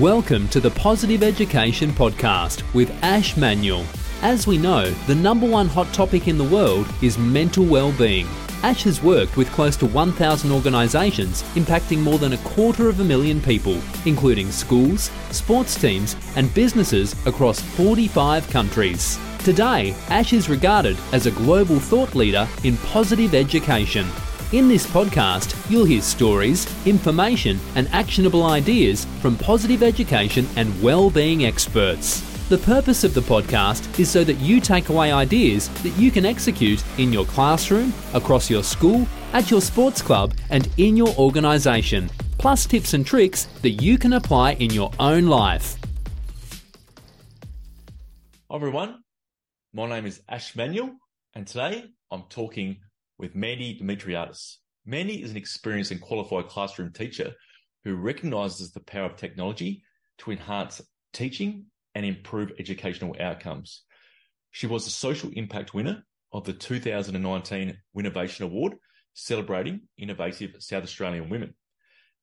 Welcome to the Positive Education Podcast with Ash Manuel. As we know, the number one hot topic in the world is mental well-being. Ash has worked with close to 1,000 organisations impacting more than a quarter of a million people, including schools, sports teams, and businesses across 45 countries. Today, Ash is regarded as a global thought leader in positive education. In this podcast, you'll hear stories, information, and actionable ideas from positive education and well-being experts. The purpose of the podcast is so that you take away ideas that you can execute in your classroom, across your school, at your sports club, and in your organisation, plus tips and tricks that you can apply in your own life. Hi everyone, my name is Ash Manuel, and today I'm talking with Mandi Dimitriadis. Mandi is an experienced and qualified classroom teacher who recognises the power of technology to enhance teaching and improve educational outcomes. She was the social impact winner of the 2019 Winnovation Award, celebrating innovative South Australian women.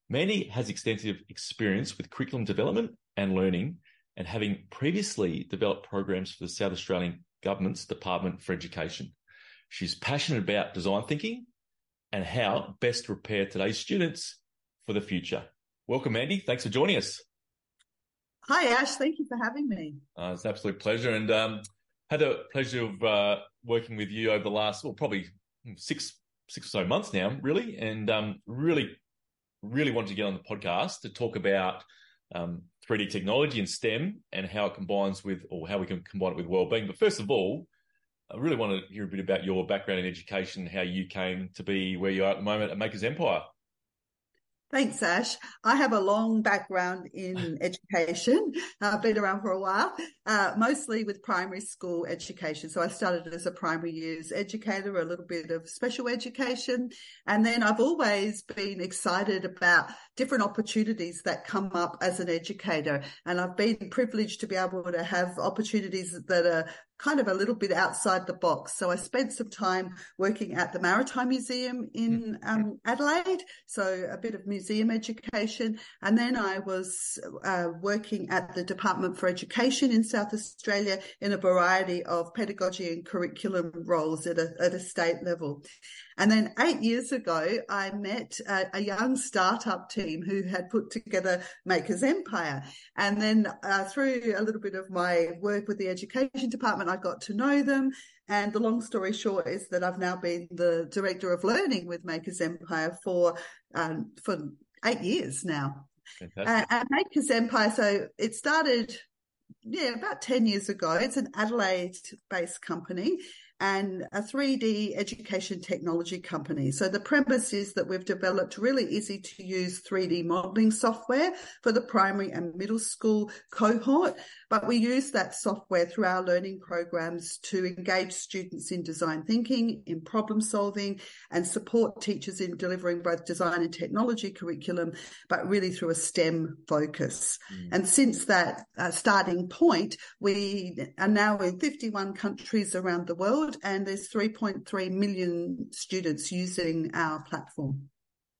Mandi has extensive experience with curriculum development and learning, and having previously developed programs for the South Australian Government's Department for Education. She's passionate about design thinking and how best to prepare today's students for the future. Welcome, Andy. Thanks for joining us. Hi, Ash. Thank you for having me. Uh, it's an absolute pleasure, and um, had the pleasure of uh, working with you over the last, well, probably six six or so months now, really, and um, really, really wanted to get on the podcast to talk about um, 3D technology and STEM and how it combines with, or how we can combine it with well-being. But first of all, I really want to hear a bit about your background in education, how you came to be where you are at the moment at Makers Empire. Thanks, Ash. I have a long background in education. I've been around for a while, uh, mostly with primary school education. So I started as a primary years educator, a little bit of special education. And then I've always been excited about different opportunities that come up as an educator. And I've been privileged to be able to have opportunities that are kind of a little bit outside the box. So I spent some time working at the Maritime Museum in mm-hmm. um, Adelaide, so a bit of museum education. And then I was uh, working at the Department for Education in South Australia in a variety of pedagogy and curriculum roles at a, at a state level. And then eight years ago, I met a, a, young startup team who had put together Makers Empire. And then uh, through a little bit of my work with the education department, I got to know them. And the long story short is that I've now been the director of learning with Makers Empire for um, for eight years now. Uh, at Makers Empire, so it started yeah, about 10 years ago. It's an Adelaide based company and a 3D education technology company. So the premise is that we've developed really easy to use 3D modeling software for the primary and middle school cohort. But we use that software through our learning programs to engage students in design thinking, in problem solving, and support teachers in delivering both design and technology curriculum, but really through a STEM focus. Mm. And since that uh, starting point, we are now in 51 countries around the world, and there's 3.3 million students using our platform.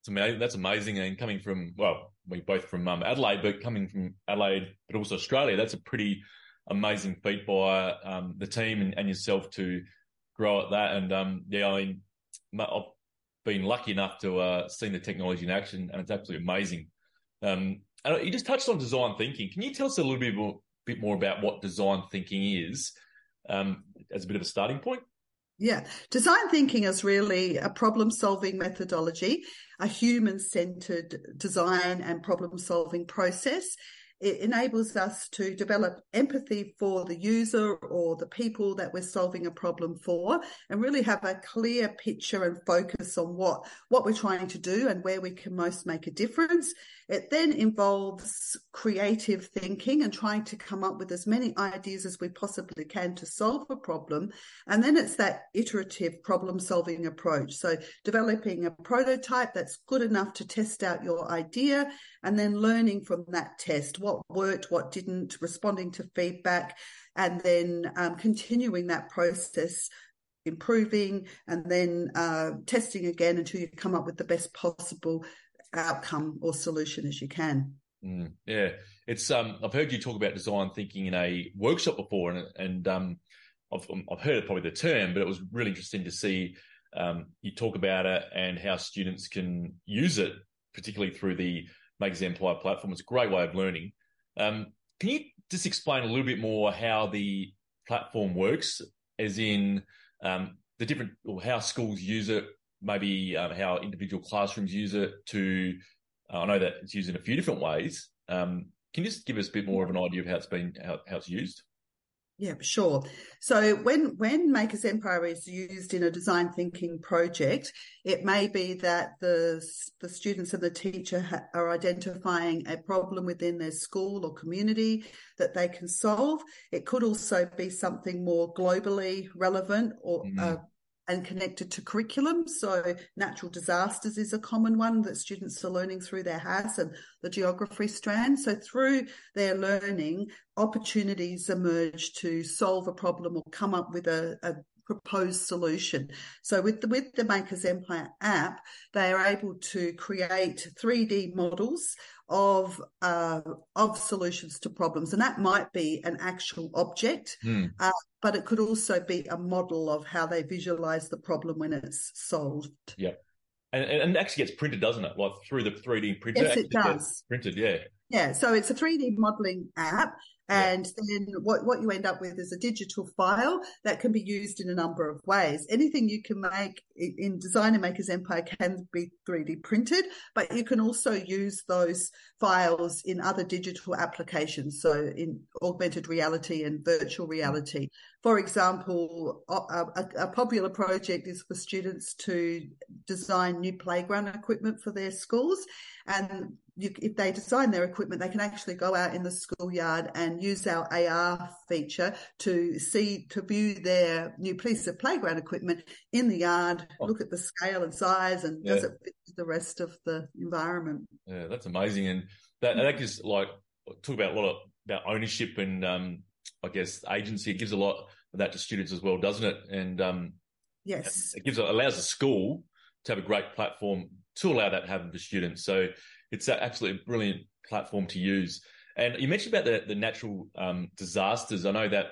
It's amazing. That's amazing. And coming from, well, we both from um, Adelaide, but coming from Adelaide, but also Australia, that's a pretty amazing feat by um, the team and, and, yourself to grow at that. And um, yeah, I mean, I've been lucky enough to uh, see the technology in action, and it's absolutely amazing. Um, and you just touched on design thinking. Can you tell us a little bit more, bit more about what design thinking is um, as a bit of a starting point? Yeah. Design thinking is really a problem solving methodology, a human centered design and problem solving process. It enables us to develop empathy for the user or the people that we're solving a problem for and really have a clear picture and focus on what, what we're trying to do and where we can most make a difference. It then involves creative thinking and trying to come up with as many ideas as we possibly can to solve a problem. And then it's that iterative problem solving approach. So developing a prototype that's good enough to test out your idea and then learning from that test what worked, what didn't, responding to feedback, and then um, continuing that process improving and then uh, testing again until you come up with the best possible outcome or solution as you can. Mm, yeah, it's um. I've heard you talk about design thinking in a workshop before, and and um, I've I've heard probably the term, but it was really interesting to see um you talk about it and how students can use it, particularly through the Makers Empire platform. It's a great way of learning. Um, can you just explain a little bit more how the platform works, as in um, the different or how schools use it, maybe um, how individual classrooms use it to uh, I know that it's used in a few different ways. Um, can you just give us a bit more of an idea of how it's been how, how it's used? Yeah, sure. So when when Makers Empire is used in a design thinking project, it may be that the the students and the teacher ha- are identifying a problem within their school or community that they can solve. It could also be something more globally relevant or mm. uh, and connected to curriculum. So natural disasters is a common one that students are learning through their HASS and the geography strand. So through their learning, opportunities emerge to solve a problem or come up with a, a proposed solution. So with the, with the Makers Empire app, they are able to create 3D models of uh, of solutions to problems, and that might be an actual object, mm. uh, but it could also be a model of how they visualize the problem when it's solved. Yeah. And, and it actually gets printed, doesn't it? Like through the 3D printer. Yes, it does. Printed, yeah. Yeah. So it's a 3D modeling app and yeah. then what, what you end up with is a digital file that can be used in a number of ways. Anything you can make in Designer Makers Empire can be 3D printed, but you can also use those files in other digital applications. So in augmented reality and virtual mm. reality. For example, a, a, a popular project is for students to design new playground equipment for their schools. And you, if they design their equipment, they can actually go out in the schoolyard and use our AR feature to see, to view their new piece of playground equipment in the yard, oh. look at the scale and size and yeah. does it fit the rest of the environment. Yeah, that's amazing. And that, that gives like, talk about a lot of, about ownership and, um, I guess agency. It gives a lot of that to students as well, doesn't it? And, um, yes, it gives, allows the school to have a great platform to allow that to happen for students. So, it's an absolutely brilliant platform to use. And you mentioned about the, the natural um, disasters. I know that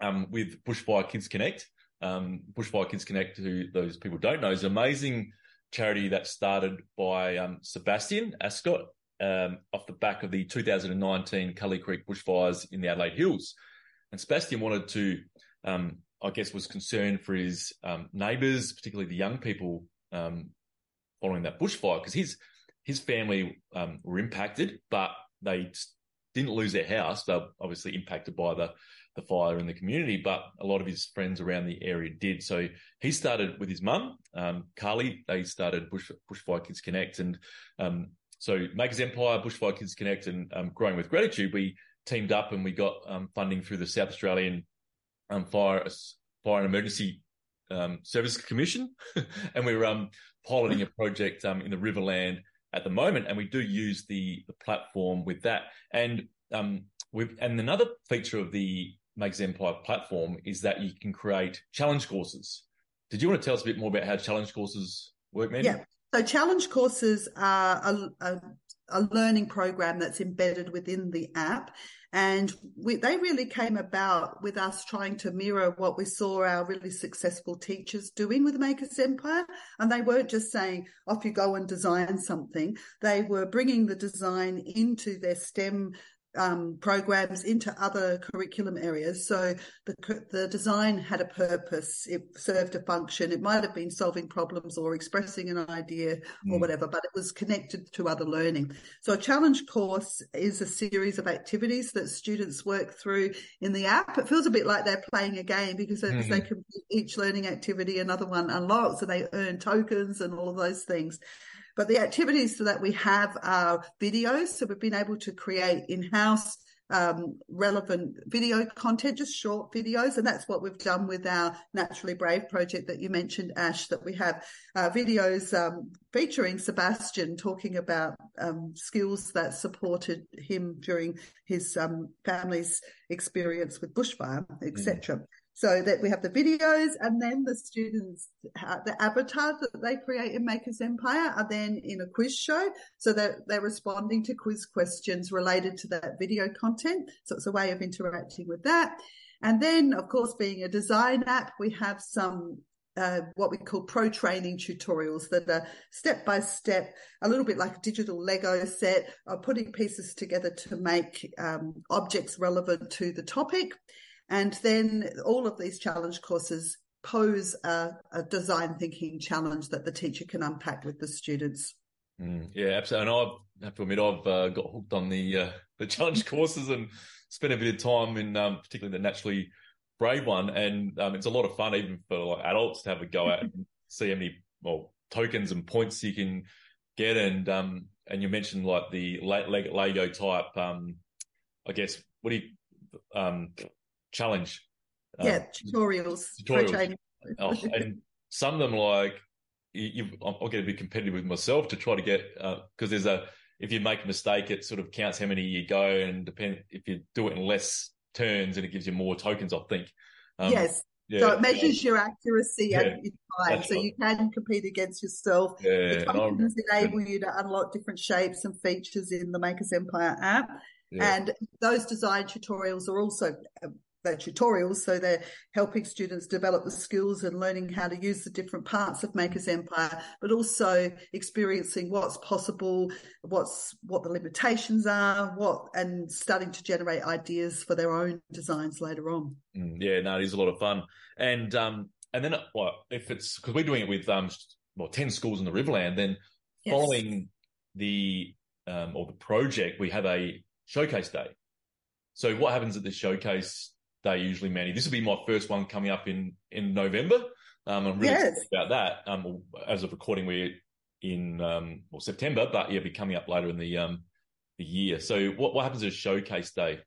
um, with Bushfire Kids Connect, um, Bushfire Kids Connect, who those people don't know, is an amazing charity that started by um, Sebastian Ascot um, off the back of the 2019 Cudlee Creek bushfires in the Adelaide Hills. And Sebastian wanted to, um, I guess, was concerned for his neighbours, particularly the young people following that bushfire, because his his family um, were impacted, but they didn't lose their house. They were obviously impacted by the, the fire in the community, but a lot of his friends around the area did. So he started with his mum, um, Carly. They started Bush, Bushfire Kids Connect. And um, so Makers Empire, Bushfire Kids Connect, and um, Growing with Gratitude, we teamed up and we got um, funding through the South Australian um, Fire, Fire and Emergency um, Service Commission. and we were piloting a project in the Riverland at the moment, and we do use the, the platform with that. And um, with and another feature of the Makers Empire platform is that you can create challenge courses. Did you want to tell us a bit more about how challenge courses work, Mandi? Yeah. So challenge courses are a, a, a learning program that's embedded within the app. And we, they really came about with us trying to mirror what we saw our really successful teachers doing with Makers Empire. And they weren't just saying, off you go and design something. They were bringing the design into their STEM um, programs into other curriculum areas. So the the design had a purpose. It served a function. It might have been solving problems or expressing an idea mm. or whatever, but it was connected to other learning. So a challenge course is a series of activities that students work through in the app. It feels a bit like they're playing a game because mm-hmm. as they complete each learning activity, another one unlocks and they earn tokens and all of those things. But the activities that we have are videos. So we've been able to create in-house um, relevant video content, just short videos. And that's what we've done with our Naturally Brave project that you mentioned, Ash, that we have uh, videos um, featuring Sebastian talking about um, skills that supported him during his um, family's experience with bushfire, etc. Mm. So that we have the videos and then the students, uh, the avatars that they create in Makers Empire are then in a quiz show. So that they're responding to quiz questions related to that video content. So it's a way of interacting with that. And then, of course, being a design app, we have some uh, what we call pro training tutorials that are step by step, a little bit like a digital Lego set, of putting pieces together to make um, objects relevant to the topic. And then all of these challenge courses pose a, a design thinking challenge that the teacher can unpack with the students. Mm, yeah, absolutely. And I have to admit, I've uh, got hooked on the uh, the challenge courses and spent a bit of time in um, particularly the naturally brave one, and um, it's a lot of fun even for like adults to have a go at and see how many well tokens and points you can get. And um, and you mentioned like the Lego type, um, I guess what do you um challenge? Yeah, um, tutorials. Tutorials. Oh, and some of them like you, I'll get a bit competitive with myself to try to get because uh, there's a if you make a mistake, it sort of counts how many you go, and depend if you do it in less turns and it gives you more tokens, I think. Um, yes. Yeah, so it measures your accuracy yeah, and your time. So right. you can compete against yourself. Yeah, the tokens enable you to unlock different shapes and features in the Makers Empire app. Yeah. And those design tutorials are also their tutorials. So they're helping students develop the skills and learning how to use the different parts of Maker's Empire, but also experiencing what's possible, what's what the limitations are, what and starting to generate ideas for their own designs later on. Mm, yeah, no, it is a lot of fun. And um and then well, if it's because we're doing it with um well ten schools in the Riverland, then yes. following the um or the project, we have a showcase day. So what happens at the showcase they usually manage. This will be my first one coming up in in November. Um, I'm really yes. excited about that. Um, as of recording, we're in um, well September, but yeah, be coming up later in the um the year. So what what happens at showcase day?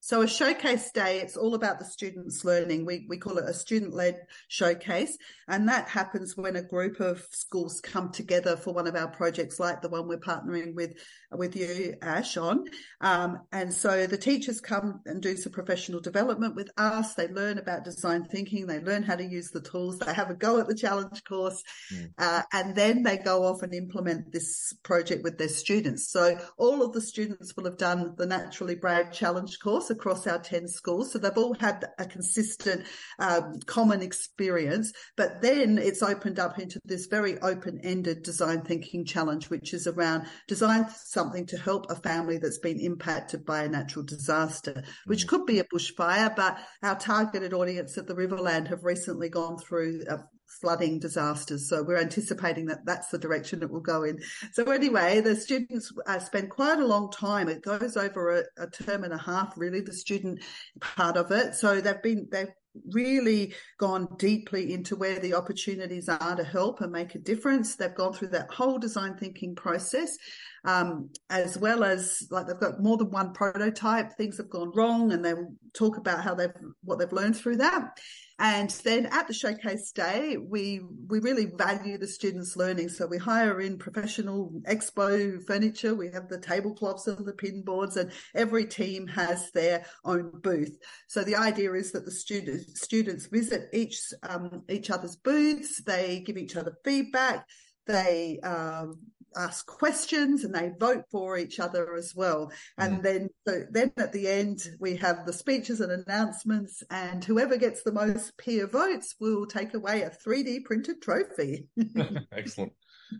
So a showcase day, it's all about the students learning. We, we call it a student led showcase. And that happens when a group of schools come together for one of our projects, like the one we're partnering with, with you, Ash, on. Um, and so the teachers come and do some professional development with us. They learn about design thinking. They learn how to use the tools. They have a go at the challenge course. Mm. Uh, and then they go off and implement this project with their students. So all of the students will have done the Naturally Brave challenge course across our 10 schools. So they've all had a consistent, um, common experience, but then it's opened up into this very open ended design thinking challenge, which is around design something to help a family that's been impacted by a natural disaster, which mm. could be a bushfire, but our targeted audience at the Riverland have recently gone through a flooding disasters. So we're anticipating that that's the direction it will go in. So anyway, the students uh, spend quite a long time. It goes over a, a term and a half, really, the student part of it. So they've been, they've really gone deeply into where the opportunities are to help and make a difference. They've gone through that whole design thinking process, um, as well as like they've got more than one prototype. Things have gone wrong, and they talk about how they've what they've learned through that. And then at the showcase day, we we really value the students' learning. So we hire in professional expo furniture. We have the tablecloths and the pin boards, and every team has their own booth. So the idea is that the students students visit each um, each other's booths. They give each other feedback. They um, ask questions and they vote for each other as well. And mm. then, so then at the end, we have the speeches and announcements and whoever gets the most peer votes will take away a 3D printed trophy. Excellent.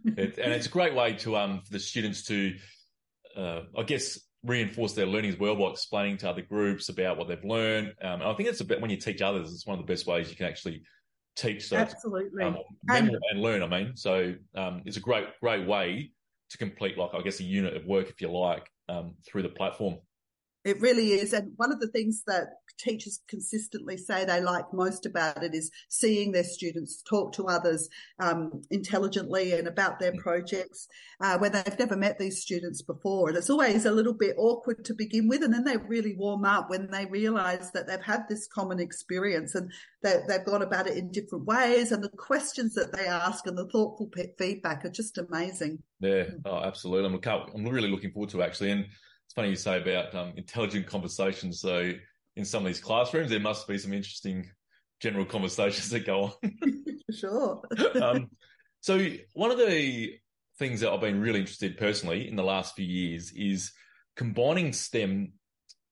It, and it's a great way to, um, for the students to, uh, I guess, reinforce their learning as well by explaining to other groups about what they've learned. Um, and I think it's a bit when you teach others, it's one of the best ways you can actually teach so absolutely. um, and, and, learn i mean. So um, it's a great great way to complete like i guess a unit of work if you like um, through the platform it really is. And one of the things that teachers consistently say they like most about it is seeing their students talk to others um, intelligently and about their mm. projects uh, when they've never met these students before. And it's always a little bit awkward to begin with. And then they really warm up when they realize that they've had this common experience and they, they've gone about it in different ways. And the questions that they ask and the thoughtful feedback are just amazing. Yeah, oh, absolutely. I'm, I'm really looking forward to actually. And it's funny you say about um, intelligent conversations. So in some of these classrooms, there must be some interesting general conversations that go on. For sure. um, so one of the things that I've been really interested personally in the last few years is combining STEM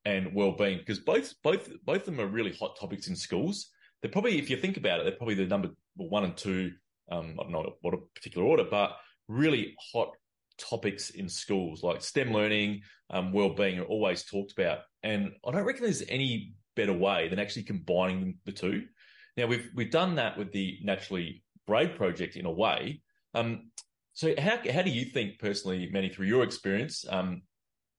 and well-being because both both both of them are really hot topics in schools. They're probably, if you think about it, they're probably the number one and two. Um, I don't know what a particular order, but really hot topics in schools like STEM learning, um, well-being are always talked about, and I don't reckon there's any better way than actually combining the two. Now we've we've done that with the Naturally Brave project in a way. Um, so how how do you think personally, Mandi, through your experience, um,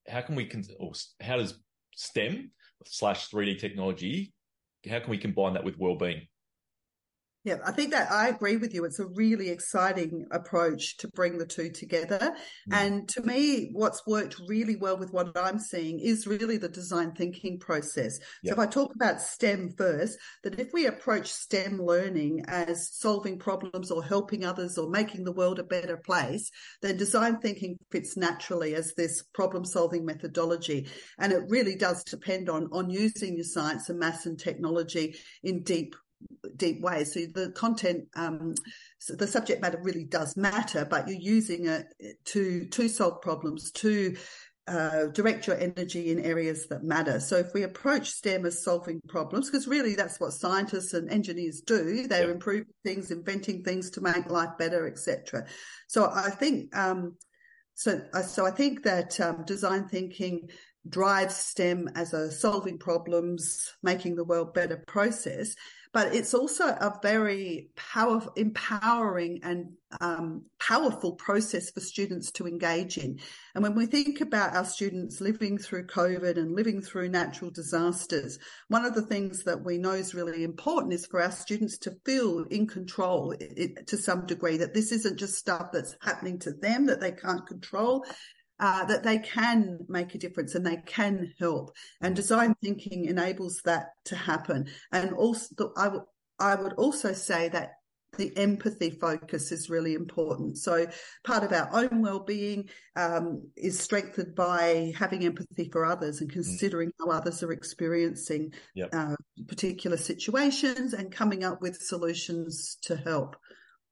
how can we or how does STEM slash 3D technology, how can we combine that with well-being? Yeah, I think that I agree with you. It's a really exciting approach to bring the two together. Mm. And to me, what's worked really well with what I'm seeing is really the design thinking process. So if I talk about STEM first, that if we approach STEM learning as solving problems or helping others or making the world a better place, then design thinking fits naturally as this problem solving methodology. And it really does depend on, on using your science and maths and technology in deep deep ways. So the content, um, so the subject matter really does matter, but you're using it to to solve problems, to uh, direct your energy in areas that matter. So if we approach STEM as solving problems, because really that's what scientists and engineers do, they're yeah. improving things, inventing things to make life better, etc. So I think. Um, so, uh, so I think that um, design thinking drives STEM as a solving problems, making the world better process but it's also a very powerful, empowering and um, powerful process for students to engage in. And when we think about our students living through COVID and living through natural disasters, one of the things that we know is really important is for our students to feel in control it, to some degree, that this isn't just stuff that's happening to them that they can't control, uh, that they can make a difference and they can help. And mm. design thinking enables that to happen. And also, I would I would also say that the empathy focus is really important. So part of our own well-being um, is strengthened by having empathy for others and mm. considering mm. how others are experiencing yep. uh, particular situations and coming up with solutions to help.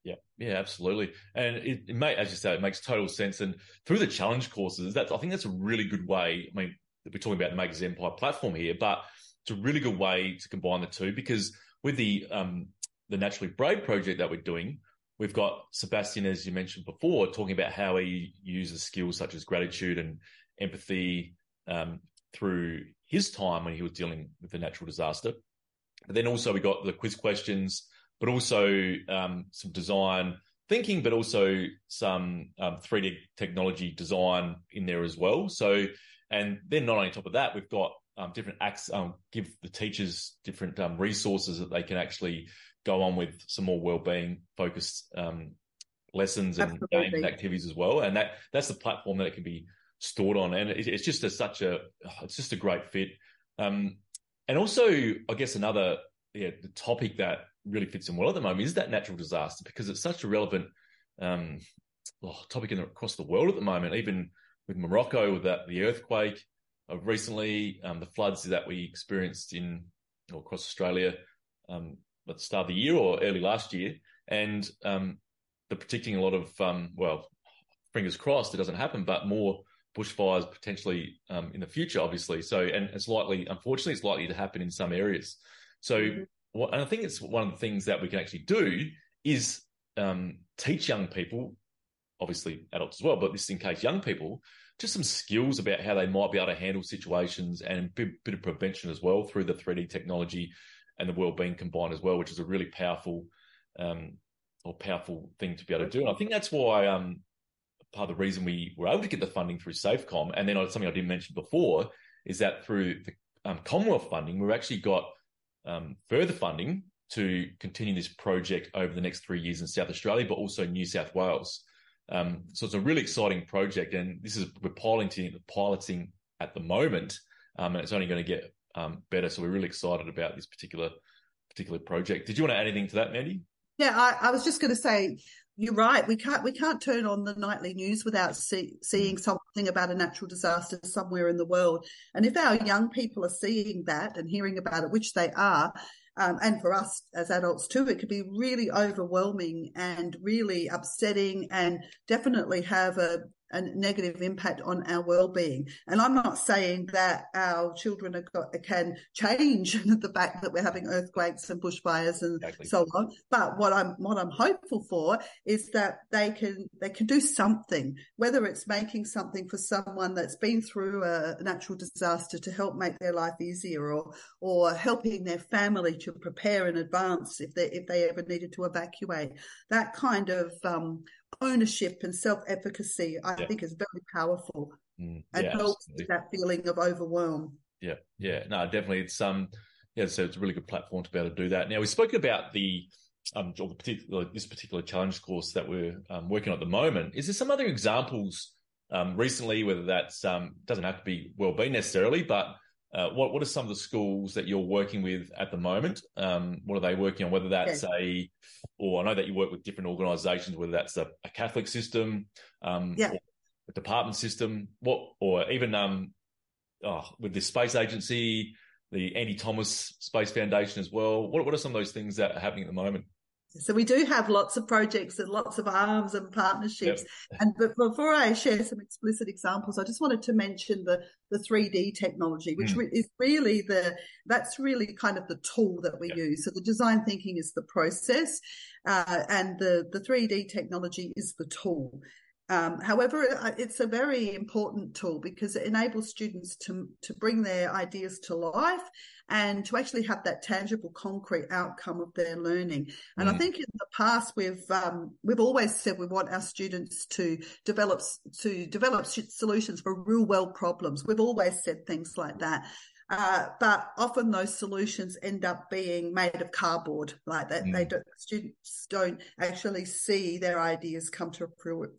Yeah, yeah, absolutely. And it, it may, as you say, it makes total sense. And through the challenge courses, that's I think that's a really good way. I mean, we're talking about the Makers Empire platform here, but it's a really good way to combine the two because with the um, the Naturally Brave project that we're doing, we've got Sebastian, as you mentioned before, talking about how he uses skills such as gratitude and empathy um, through his time when he was dealing with the natural disaster. But then also we got the quiz questions but also um, some design thinking, but also some um, 3D technology design in there as well. So, and then not only on top of that, we've got um, different acts, um, give the teachers different um, resources that they can actually go on with some more well-being focused um, lessons and Absolutely. games and activities as well. And that that's the platform that it can be stored on. And it, it's just a, such a, it's just a great fit. and also, I guess another, yeah, the topic that really fits in well at the moment is that natural disaster because it's such a relevant um, oh, topic in, across the world at the moment. Even with Morocco, with that the earthquake uh, recently, um, the floods that we experienced in or across Australia um, at the start of the year or early last year, and um, the predicting a lot of um, well, fingers crossed it doesn't happen, but more bushfires potentially um, in the future, obviously. So, and it's likely, unfortunately, it's likely to happen in some areas. So, mm-hmm and I think it's one of the things that we can actually do is um, teach young people, obviously adults as well, but this in case young people, just some skills about how they might be able to handle situations and a bit, bit of prevention as well through the 3D technology and the well-being combined as well, which is a really powerful um, or powerful thing to be able to do. And I think that's why um, part of the reason we were able to get the funding through SAFECOM, and then something I didn't mention before is that through the um, Commonwealth funding, we've actually got um, further funding to continue this project over the next three years in South Australia, but also New South Wales. Um, so it's a really exciting project, and this is we're piloting piloting at the moment, um, and it's only going to get um, better. So we're really excited about this particular particular project. Did you want to add anything to that, Mandi? Yeah, I, I was just going to say you're right. We can't we can't turn on the nightly news without see, seeing mm. something about a natural disaster somewhere in the world. And if our young people are seeing that and hearing about it, which they are, um, and for us as adults too, it could be really overwhelming and really upsetting and definitely have a, a negative impact on our well-being. And I'm not saying that our children got, can change the fact that we're having earthquakes and bushfires and exactly. so on. But what I'm what I'm hopeful for is that they can they can do something, whether it's making something for someone that's been through a natural disaster to help make their life easier, or or helping their family to prepare in advance if they if they ever needed to evacuate. That kind of um, ownership and self-efficacy, I yeah. think is very powerful mm, and yeah, helps that feeling of overwhelm. Yeah, yeah, no, definitely. It's um, yeah, so it's a really good platform to be able to do that. Now we spoke about the um, the particular this particular challenge course that we're um, working on at the moment. Is there some other examples um, recently, whether that's um, doesn't have to be well-being necessarily, but uh, what what are some of the schools that you're working with at the moment? Um, what are they working on? Whether that's a, or I know that you work with different organisations, whether that's a, a Catholic system, um, yeah. a department system, what, or even um, oh, with the space agency, the Andy Thomas Space Foundation as well. What what are some of those things that are happening at the moment? So we do have lots of projects and lots of arms and partnerships. Yep. And but before I share some explicit examples, I just wanted to mention the the 3D technology, which mm. is really the that's really kind of the tool that we yep. use. So the design thinking is the process, uh, and the the 3D technology is the tool. Um, however, uh, it's a very important tool because it enables students to, to bring their ideas to life and to actually have that tangible, concrete outcome of their learning. And mm. I think in the past we've um, we've always said we want our students to develop to develop solutions for real world problems. We've always said things like that. Uh, but often those solutions end up being made of cardboard, like that. Mm. They don't, students don't actually see their ideas come to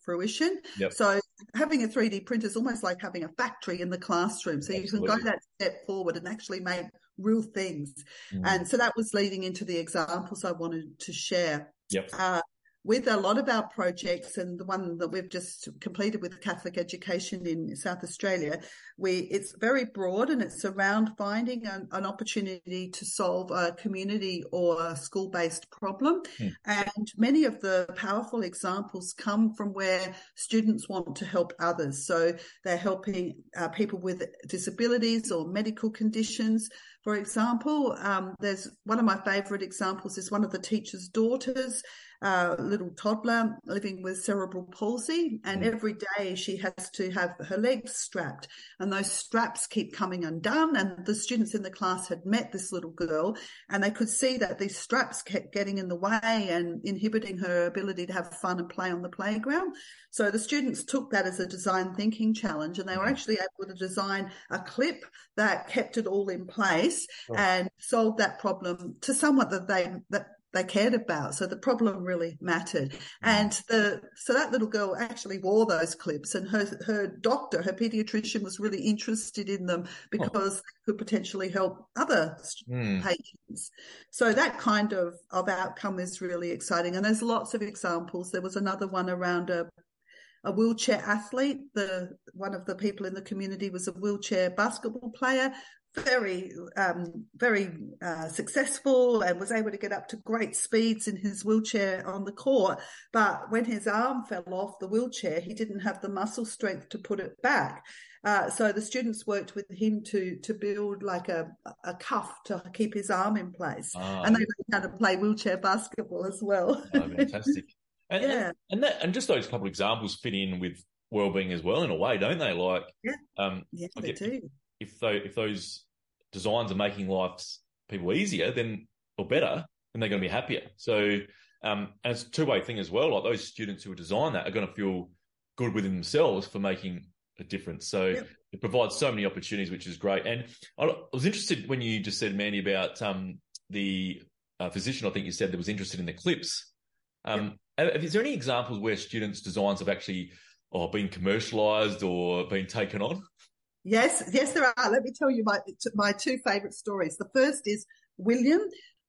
fruition. Yep. So having a 3D printer is almost like having a factory in the classroom. So Absolutely. you can go that step forward and actually make real things. Mm. And so that was leading into the examples I wanted to share. Yep. Uh, with a lot of our projects and the one that we've just completed with Catholic education in South Australia, we it's very broad and it's around finding an, an opportunity to solve a community or a school-based problem. Hmm. And many of the powerful examples come from where students want to help others. So they're helping uh, people with disabilities or medical conditions. For example, um, there's one of my favourite examples is one of the teacher's daughters uh, little toddler living with cerebral palsy, and mm. every day she has to have her legs strapped, and those straps keep coming undone. And the students in the class had met this little girl, and they could see that these straps kept getting in the way and inhibiting her ability to have fun and play on the playground. So the students took that as a design thinking challenge, and they were mm. actually able to design a clip that kept it all in place oh. and solved that problem to somewhat that they that they cared about. So the problem really mattered. Mm. And the, so that little girl actually wore those clips and her, her doctor, her pediatrician was really interested in them because oh. they could potentially help other mm. patients. So that kind of, of outcome is really exciting. And there's lots of examples. There was another one around a, a wheelchair athlete. The one of the people in the community was a wheelchair basketball player very, um, very uh, successful and was able to get up to great speeds in his wheelchair on the court. But when his arm fell off the wheelchair, he didn't have the muscle strength to put it back. Uh, so the students worked with him to to build like a a cuff to keep his arm in place, ah, and they learned how to play wheelchair basketball as well. Oh, fantastic! And, yeah. and, and that and just those couple of examples fit in with well-being as well in a way, don't they? Like, yeah, um, yeah, they do if those, if those designs are making lives people easier, then or better, then they're going to be happier. So, um, and it's a two way thing as well. Like those students who design that are going to feel good within themselves for making a difference. So yeah. it provides so many opportunities, which is great. And I was interested when you just said, Mandi, about um, the uh, physician. I think you said that was interested in the clips. Um, yeah. Is there any examples where students' designs have actually or been commercialized or been taken on? Yes, yes, there are. Let me tell you my my two favourite stories. The first is William.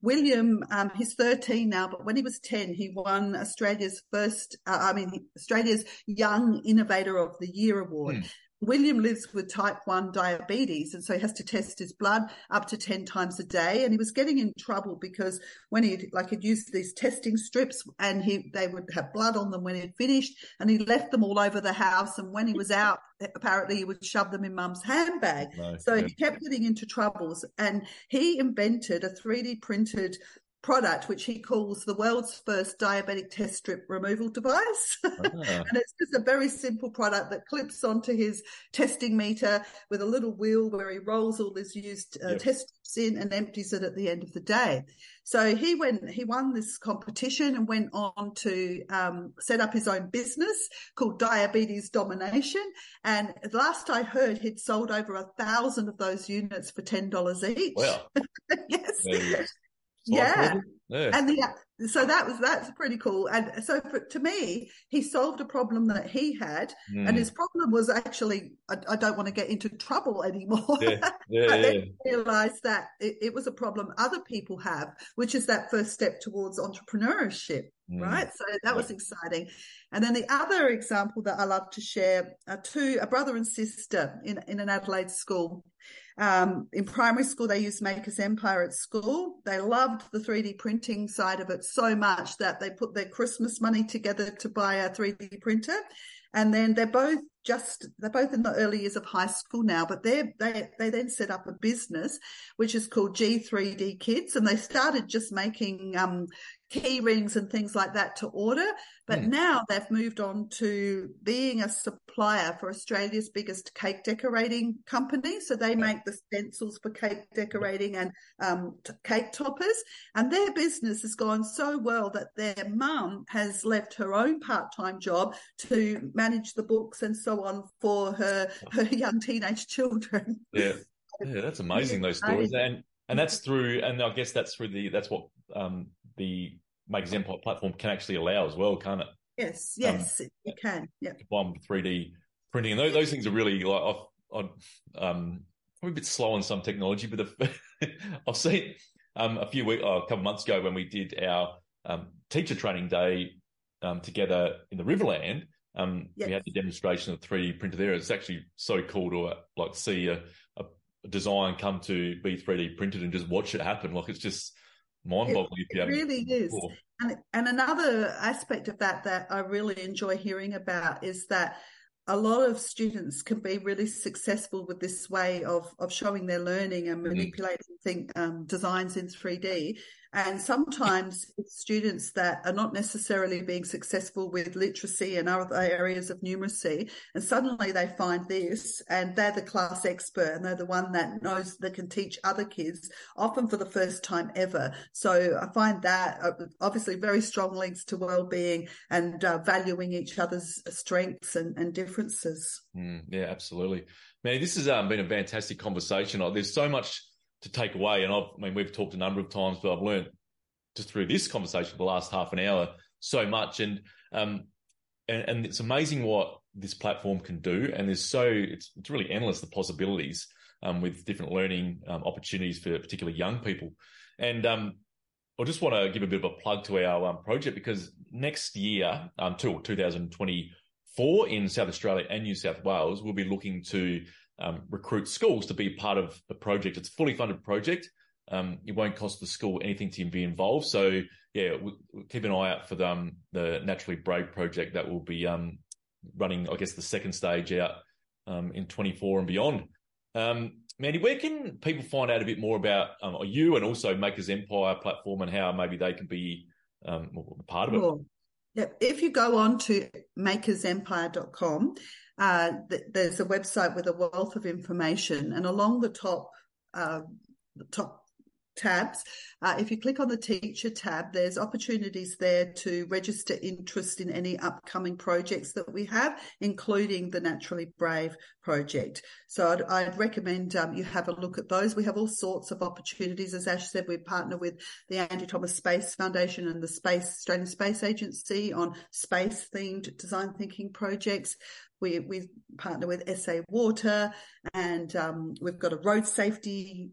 William, um, he's 13 now, but when he was 10, he won Australia's first, uh, I mean, Australia's Young Innovator of the Year award. Mm. William lives with type 1 diabetes and so he has to test his blood up to 10 times a day. And he was getting in trouble because when he like he'd used these testing strips and he they would have blood on them when he'd finished and he left them all over the house. And when he was out apparently he would shove them in mum's handbag. No, so yeah. he kept getting into troubles and he invented a 3d printed product, which he calls the world's first diabetic test strip removal device. Ah. and it's just a very simple product that clips onto his testing meter with a little wheel where he rolls all his used uh, yep. test strips in and empties it at the end of the day. So he went, he won this competition and went on to um, set up his own business called Diabetes Domination. And last I heard, he'd sold over a thousand of those units for ten dollars each. Wow! yes yeah. yeah. And the, so that was, that's pretty cool. And so for, to me, he solved a problem that he had. Mm. And his problem was actually, I, I, don't want to get into trouble anymore. Yeah. Yeah, then realized that it, it, was a problem other people have, which is that first step towards entrepreneurship. Mm. Right. So that was exciting. And then the other example that I love to share are two, a brother and sister in, in an Adelaide school. Um, in primary school, they used Makers Empire at school. They loved the 3D printing side of it so much that they put their Christmas money together to buy a 3D printer. And then they're both just, they're both in the early years of high school now, but they they, they then set up a business, which is called G3D Kids. And they started just making, um, key rings and things like that to order. But mm. now they've moved on to being a supplier for Australia's biggest cake decorating company. So they make the stencils for cake decorating and um, t- cake toppers. And their business has gone so well that their mum has left her own part-time job to manage the books and so on for her, her young teenage children. Yeah. Yeah, that's amazing. Those stories, and and that's through, and I guess that's through the that's what um, the Empire platform can actually allow as well, can't it? Yes, yes, um, it can. Yeah. Combined with 3D printing. And those, those things are really like, I've, I've um, probably a bit slow on some technology, but I've seen um, a few weeks, oh, a couple months ago when we did our um, teacher training day um, together in the Riverland. Um, yes. We had the demonstration of 3D printer there. It's actually so cool to uh, like see a, a, design come to be 3D printed and just watch it happen. Like it's just mind-boggling. It, it really is. And, and another aspect of that that I really enjoy hearing about is that a lot of students can be really successful with this way of, of showing their learning and mm-hmm. manipulating think, um, designs in 3D and sometimes it's students that are not necessarily being successful with literacy and other areas of numeracy. And suddenly they find this and they're the class expert and they're the one that knows that can teach other kids, often for the first time ever. So I find that uh, obviously very strong links to well-being and uh, valuing each other's strengths and, and differences. Mm, yeah, absolutely. Man, this has um, been a fantastic conversation. There's so much to take away. And I've, I mean, we've talked a number of times, but I've learned just through this conversation for the last half an hour so much. And, um, and, and it's amazing what this platform can do. And there's so, it's, it's really endless, the possibilities, um, with different learning, um, opportunities for particularly young people. And, um, I just want to give a bit of a plug to our um, project because next year, um, till 2024 in South Australia and New South Wales, we'll be looking to um, recruit schools to be part of the project. It's a fully funded project. Um, it won't cost the school anything to be involved. So yeah, we, we'll keep an eye out for the, um, the Naturally Brave project that will be um, running, I guess, the second stage out um, in 24 and beyond. Um, Mandi, where can people find out a bit more about you and also Makers Empire platform and how maybe they can be part of it? Yep. If you go on to makersempire.com, uh, th- there's a website with a wealth of information, and along the top, uh, top tabs. Uh, if you click on the teacher tab, there's opportunities there to register interest in any upcoming projects that we have, including the Naturally Brave project. So I'd, I'd recommend um, you have a look at those. We have all sorts of opportunities. As Ash said, we partner with the Andrew Thomas Space Foundation and the Space Australian Space Agency on space themed design thinking projects. We, we partner with SA Water and um, we've got a road safety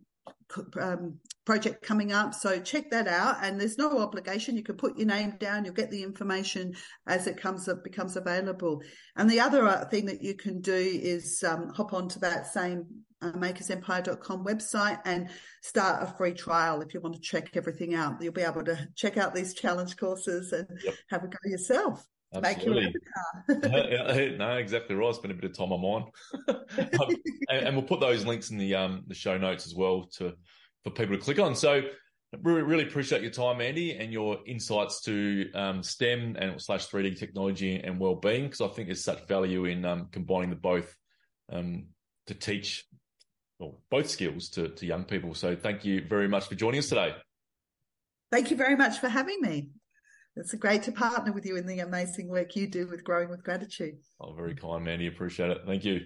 um, project coming up. So check that out. And there's no obligation. You can put your name down. You'll get the information as it comes up, becomes available. And the other uh, thing that you can do is um, hop onto that same uh, makersempire.com website and start a free trial if you want to check everything out. You'll be able to check out these challenge courses and yep. have a go yourself. Absolutely. no, exactly right. Spend a bit of time on mine, um, and, and, we'll put those links in the um the show notes as well to for people to click on. So, really, really appreciate your time, Andy, and your insights to um, STEM and slash three D technology and well being, because I think there's such value in um, combining the both um, to teach well, both skills to to young people. So, thank you very much for joining us today. Thank you very much for having me. It's great to partner with you in the amazing work you do with Growing with Gratitude. Oh, very kind, Mandi. Appreciate it. Thank you.